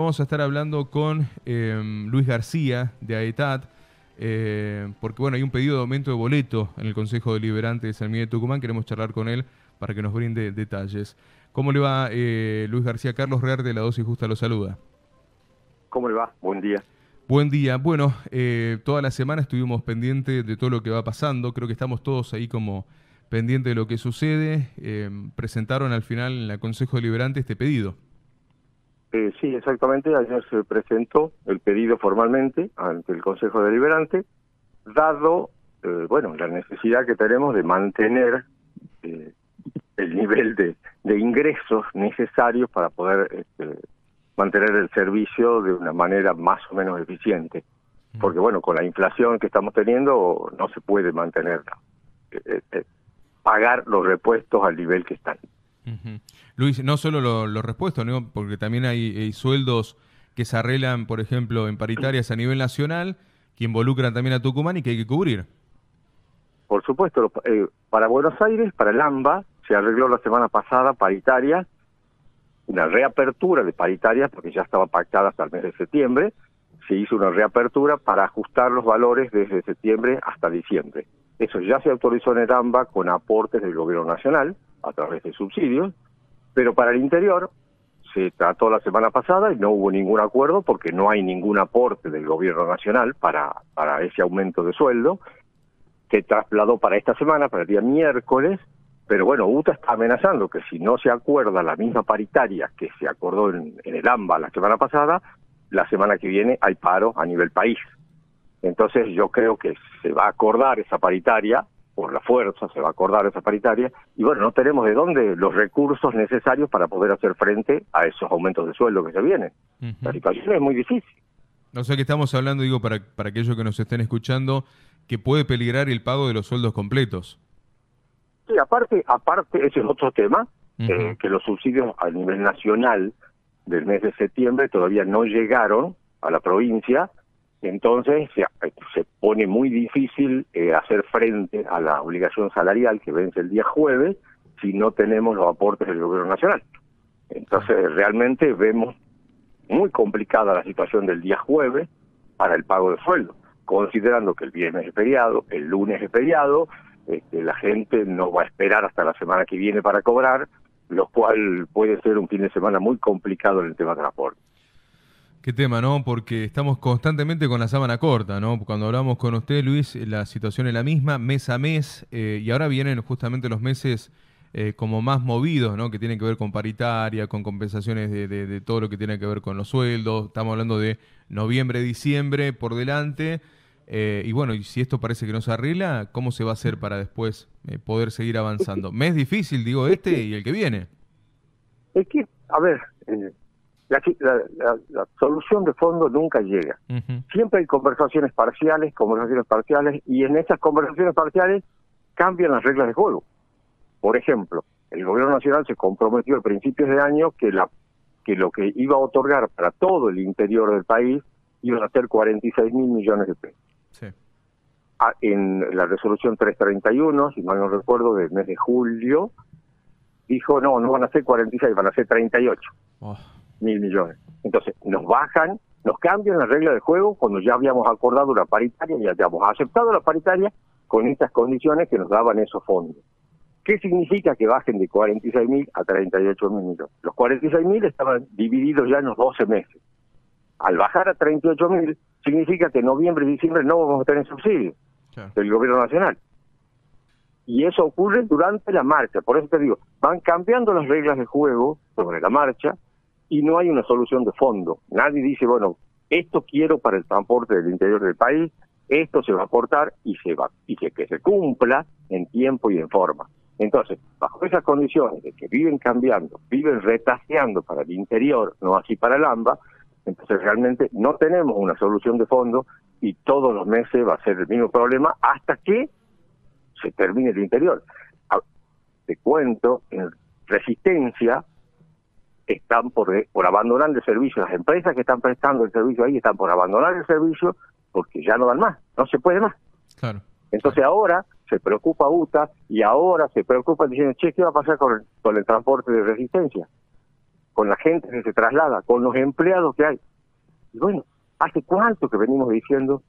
Vamos a estar hablando con em, Luis García de AETAT, eh, porque bueno, hay un pedido de aumento de boleto en el Consejo Deliberante de San Miguel de Tucumán. Queremos charlar con él para que nos brinde detalles. ¿Cómo le va, eh, Luis García? Carlos Rear de La Dosis Justa lo saluda. ¿Cómo le va? Buen día. Buen día. Bueno, eh, toda la semana estuvimos pendientes de todo lo que va pasando. Creo que estamos todos ahí como pendientes de lo que sucede. Em, presentaron al final en el Consejo Deliberante este pedido. Eh, sí, exactamente. Ayer se presentó el pedido formalmente ante el Consejo Deliberante, dado, eh, bueno, la necesidad que tenemos de mantener eh, el nivel de, de, ingresos necesarios para poder este, mantener el servicio de una manera más o menos eficiente. Mm. Porque, bueno, con la inflación que estamos teniendo no se puede mantener, pagar los repuestos al nivel que están. Luis, no solo los repuestos, ¿no? porque también hay, sueldos que se arreglan, por ejemplo, en paritarias a nivel nacional, que involucran también a Tucumán y que hay que cubrir. Por supuesto, eh, para Buenos Aires, para el AMBA, se arregló la semana pasada paritaria, una reapertura de paritarias, porque ya estaba pactada hasta el mes de septiembre, se hizo una reapertura para ajustar los valores desde septiembre hasta diciembre. Eso ya se autorizó en el AMBA con aportes del gobierno nacional, a través de subsidios, pero para el interior se trató la semana pasada y no hubo ningún acuerdo porque no hay ningún aporte del gobierno nacional para, para ese aumento de sueldo. Se trasladó para esta semana, para el día miércoles, pero bueno, UTA está amenazando que si no se acuerda la misma paritaria que se acordó en, en el AMBA la semana pasada, la semana que viene hay paro a nivel país. Entonces yo creo que se va a acordar esa paritaria por la fuerza, se va a acordar esa paritaria, y bueno, no tenemos de dónde los recursos necesarios para poder hacer frente a esos aumentos de sueldo que se vienen. La situación es muy difícil. O sea que estamos hablando, digo, para, para aquellos que nos estén escuchando, que puede peligrar el pago de los sueldos completos. Sí, aparte, aparte ese es otro tema, eh, que los subsidios a nivel nacional del mes de septiembre todavía no llegaron a la provincia, entonces se, se pone muy difícil eh, hacer frente a la obligación salarial que vence el día jueves si no tenemos los aportes del gobierno nacional. Entonces realmente vemos muy complicada la situación del día jueves para el pago de sueldo, considerando que el viernes es feriado, el lunes es feriado, este, la gente no va a esperar hasta la semana que viene para cobrar, lo cual puede ser un fin de semana muy complicado en el tema de transporte. Qué tema, ¿no? Porque estamos constantemente con la sábana corta, ¿no? Cuando hablamos con usted, Luis, la situación es la misma, mes a mes, eh, y ahora vienen justamente los meses eh, como más movidos, ¿no? Que tienen que ver con paritaria, con compensaciones de, todo lo que tiene que ver con los sueldos. Estamos hablando de noviembre, diciembre por delante. Eh, y bueno, y si esto parece que no se arregla, ¿cómo se va a hacer para después poder seguir avanzando? Mes difícil, digo, este y el que viene. Es que, a ver, la, la, solución de fondo nunca llega. Siempre hay conversaciones parciales, conversaciones parciales, y en esas conversaciones parciales cambian las reglas de juego. Por ejemplo, el gobierno nacional se comprometió a principios de año que la que lo que iba a otorgar para todo el interior del país iban a ser 46 mil millones de pesos. Ah, en la resolución 331, si mal no recuerdo, del mes de julio, dijo, no, no van a ser 46, van a ser 38 mil millones. Entonces, nos bajan, nos cambian la regla de juego cuando ya habíamos acordado una paritaria, ya habíamos aceptado la paritaria con estas condiciones que nos daban esos fondos. ¿Qué significa que bajen de 46 mil a 38 mil millones? Los 46 mil estaban divididos ya en los 12 meses. Al bajar a 38 mil, significa que en noviembre y diciembre no vamos a tener subsidio del gobierno nacional. Y eso ocurre durante la marcha. Por eso te digo, van cambiando las reglas de juego sobre la marcha y no hay una solución de fondo. Nadie dice, bueno, esto quiero para el transporte del interior del país, esto se va a aportar y se va y que, que se cumpla en tiempo y en forma. Entonces, bajo esas condiciones de que viven cambiando, viven retaseando para el interior, no así para el AMBA, entonces realmente no tenemos una solución de fondo y todos los meses va a ser el mismo problema hasta que se termine el interior. Te cuento, en resistencia están por, por abandonar el servicio. Las empresas que están prestando el servicio ahí están por abandonar el servicio porque ya no dan más, no se puede más. Claro. Entonces ahora se preocupa UTA y ahora se preocupa diciendo, che, ¿qué va a pasar con el, con el transporte de resistencia? con la gente que se traslada, con los empleados que hay. Y bueno, ¿hace cuánto que venimos diciendo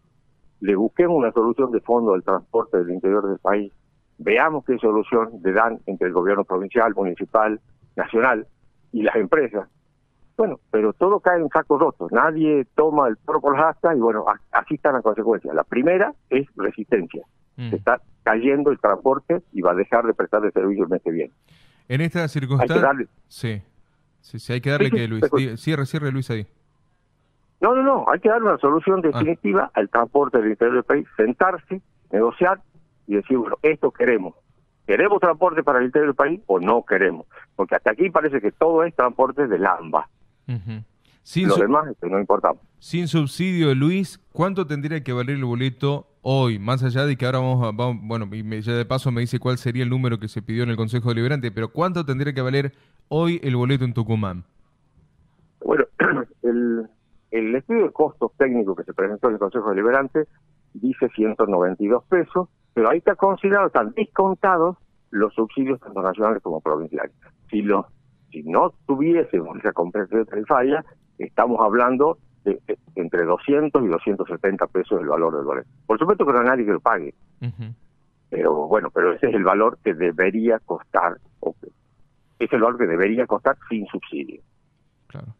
le busquemos una solución de fondo al transporte del interior del país? Veamos qué solución le dan entre el gobierno provincial, municipal, nacional y las empresas. Bueno, pero todo cae en sacos rotos. Nadie toma el toro por las astas y bueno, así están las consecuencias. La primera es resistencia. Mm. Se está cayendo el transporte y va a dejar de prestar el servicio el mes que viene. En esta circunstancia... Sí, sí, sí, hay que darle que Luis... Cierre, cierre Luis ahí. No, no, no, hay que dar una solución ah. definitiva al transporte del interior del país, sentarse, negociar y decir, bueno, esto queremos. ¿Queremos transporte para el interior del país o no queremos? Porque hasta aquí parece que todo es transporte de Lamba. Sin Lo demás no importamos. Sin subsidio, Luis, ¿cuánto tendría que valer el boleto hoy? Más allá de que ahora vamos a, bueno, y ya de paso me dice cuál sería el número que se pidió en el Consejo Deliberante, pero ¿cuánto tendría que valer hoy el boleto en Tucumán? Bueno, el, el estudio de costos técnicos que se presentó en el Consejo Deliberante dice 192 pesos, pero ahí está considerado, están descontados los subsidios tanto nacionales como provinciales. Si los si no tuviésemos esa compensación tarifaria, estamos hablando de, entre 200 y 270 pesos el valor del boleto. Por supuesto que no hay nadie que lo pague, pero bueno, pero ese es el valor que debería costar, o es el valor que debería costar sin subsidio. Claro.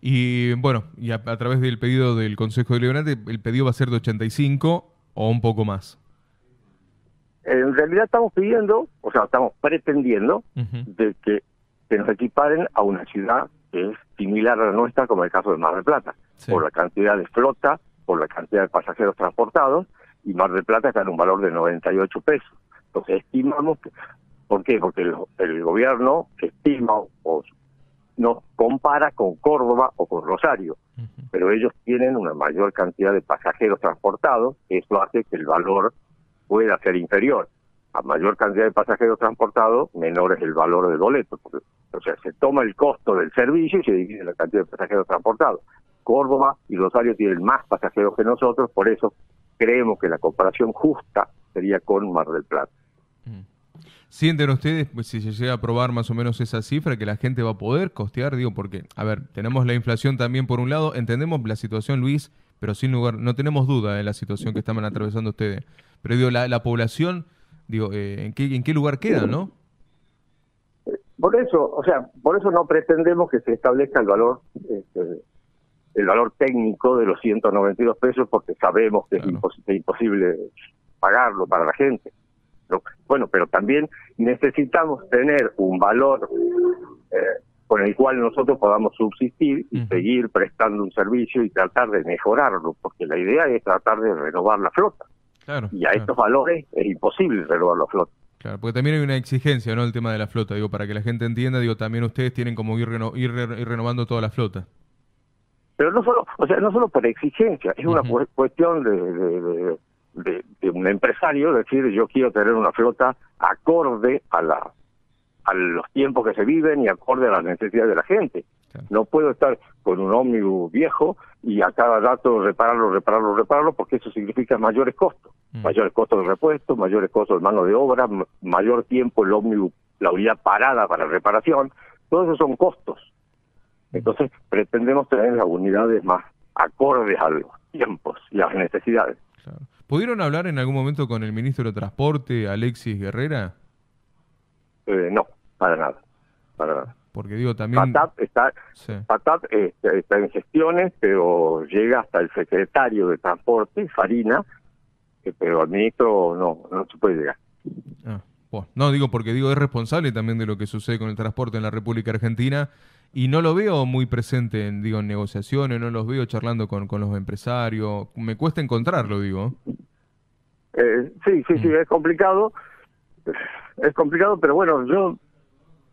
Y bueno, y a, través del pedido del Consejo Deliberante, el pedido va a ser de 85 o un poco más. En realidad estamos pidiendo, o sea, estamos pretendiendo de que, que, nos equiparen a una ciudad que es similar a la nuestra, como el caso de Mar del Plata, por la cantidad de flota, por la cantidad de pasajeros transportados, y Mar del Plata está en un valor de 98 pesos. Entonces estimamos que, ¿por qué? Porque el, el gobierno estima o nos compara con Córdoba o con Rosario, pero ellos tienen una mayor cantidad de pasajeros transportados, eso hace que el valor pueda ser inferior. A mayor cantidad de pasajeros transportados, menor es el valor del boleto. o sea, se toma el costo del servicio y se divide la cantidad de pasajeros transportados. Córdoba y Rosario tienen más pasajeros que nosotros, por eso creemos que la comparación justa sería con Mar del Plata. ¿Sienten ustedes, pues, si se llega a probar más o menos esa cifra, que la gente va a poder costear? Digo, porque, a ver, tenemos la inflación también por un lado, entendemos la situación, Luis, pero sin lugar, no tenemos duda de la situación que están atravesando ustedes. Pero digo, la, población, digo, eh, ¿en, qué, ¿en qué lugar queda, no? Por eso, o sea, por eso no pretendemos que se establezca el valor, este, el valor técnico de los 192 pesos, porque sabemos que es imposible pagarlo para la gente. Bueno, pero también necesitamos tener un valor eh, con el cual nosotros podamos subsistir y seguir prestando un servicio y tratar de mejorarlo, porque la idea es tratar de renovar la flota. Y a estos valores es imposible renovar la flota. Claro, porque también hay una exigencia, ¿no? El tema de la flota, digo, para que la gente entienda, digo, también ustedes tienen como ir, ir, renovando toda la flota. Pero no solo, o sea, no solo por exigencia, es una cuestión de de, un empresario decir yo quiero tener una flota acorde a la a los tiempos que se viven y acorde a las necesidades de la gente. No puedo estar con un ómnibus viejo y a cada rato repararlo, repararlo, repararlo, porque eso significa mayores costos. Mm. Mayores costos de repuesto, mayores costos de mano de obra, mayor tiempo el ómnibus, la unidad parada para reparación. Todos esos son costos. Mm. Entonces pretendemos tener las unidades más acordes a los tiempos y a las necesidades. ¿Pudieron hablar en algún momento con el ministro de Transporte, Alexis Guerrera? Eh, no, para nada, para nada. Porque digo también... PATAP está, este, está en gestiones, pero llega hasta el secretario de Transporte, Farina, pero al ministro no, no se puede llegar. Ah, no, digo porque digo es responsable también de lo que sucede con el transporte en la República Argentina y no lo veo muy presente en, digo, en negociaciones, no los veo charlando con, con los empresarios. Me cuesta encontrarlo, digo. Eh, sí, sí, sí, mm. es complicado. Es complicado, pero bueno, yo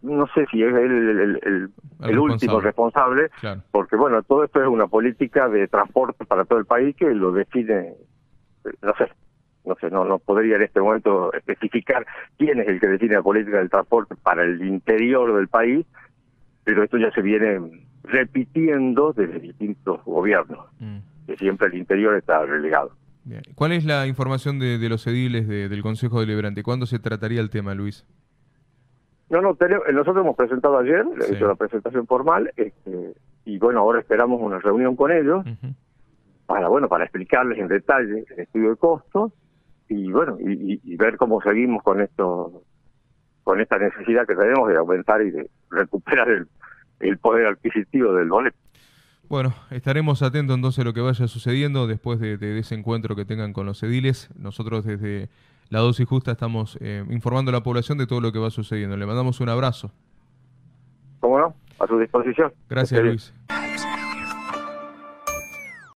no sé si es el, el, último responsable, porque bueno, todo esto es una política de transporte para todo el país que lo define, no sé, no sé, no, no podría en este momento especificar quién es el que define la política del transporte para el interior del país, pero esto ya se viene repitiendo desde distintos gobiernos, mm. que siempre el interior está relegado. ¿Cuál es la información de, los ediles del Consejo Deliberante? ¿Cuándo se trataría el tema, Luis? No, no, nosotros hemos presentado ayer, he hecho la presentación formal, este, y bueno, ahora esperamos una reunión con ellos para, bueno, para explicarles en detalle el estudio de costos y bueno, y, ver cómo seguimos con esto, con esta necesidad que tenemos de aumentar y de recuperar el, el poder adquisitivo del boleto. Bueno, estaremos atentos entonces a lo que vaya sucediendo después de, ese encuentro que tengan con los ediles. Nosotros desde La Dosis Justa estamos eh, informando a la población de todo lo que va sucediendo. Le mandamos un abrazo. ¿Cómo no? A su disposición. Gracias, Luis.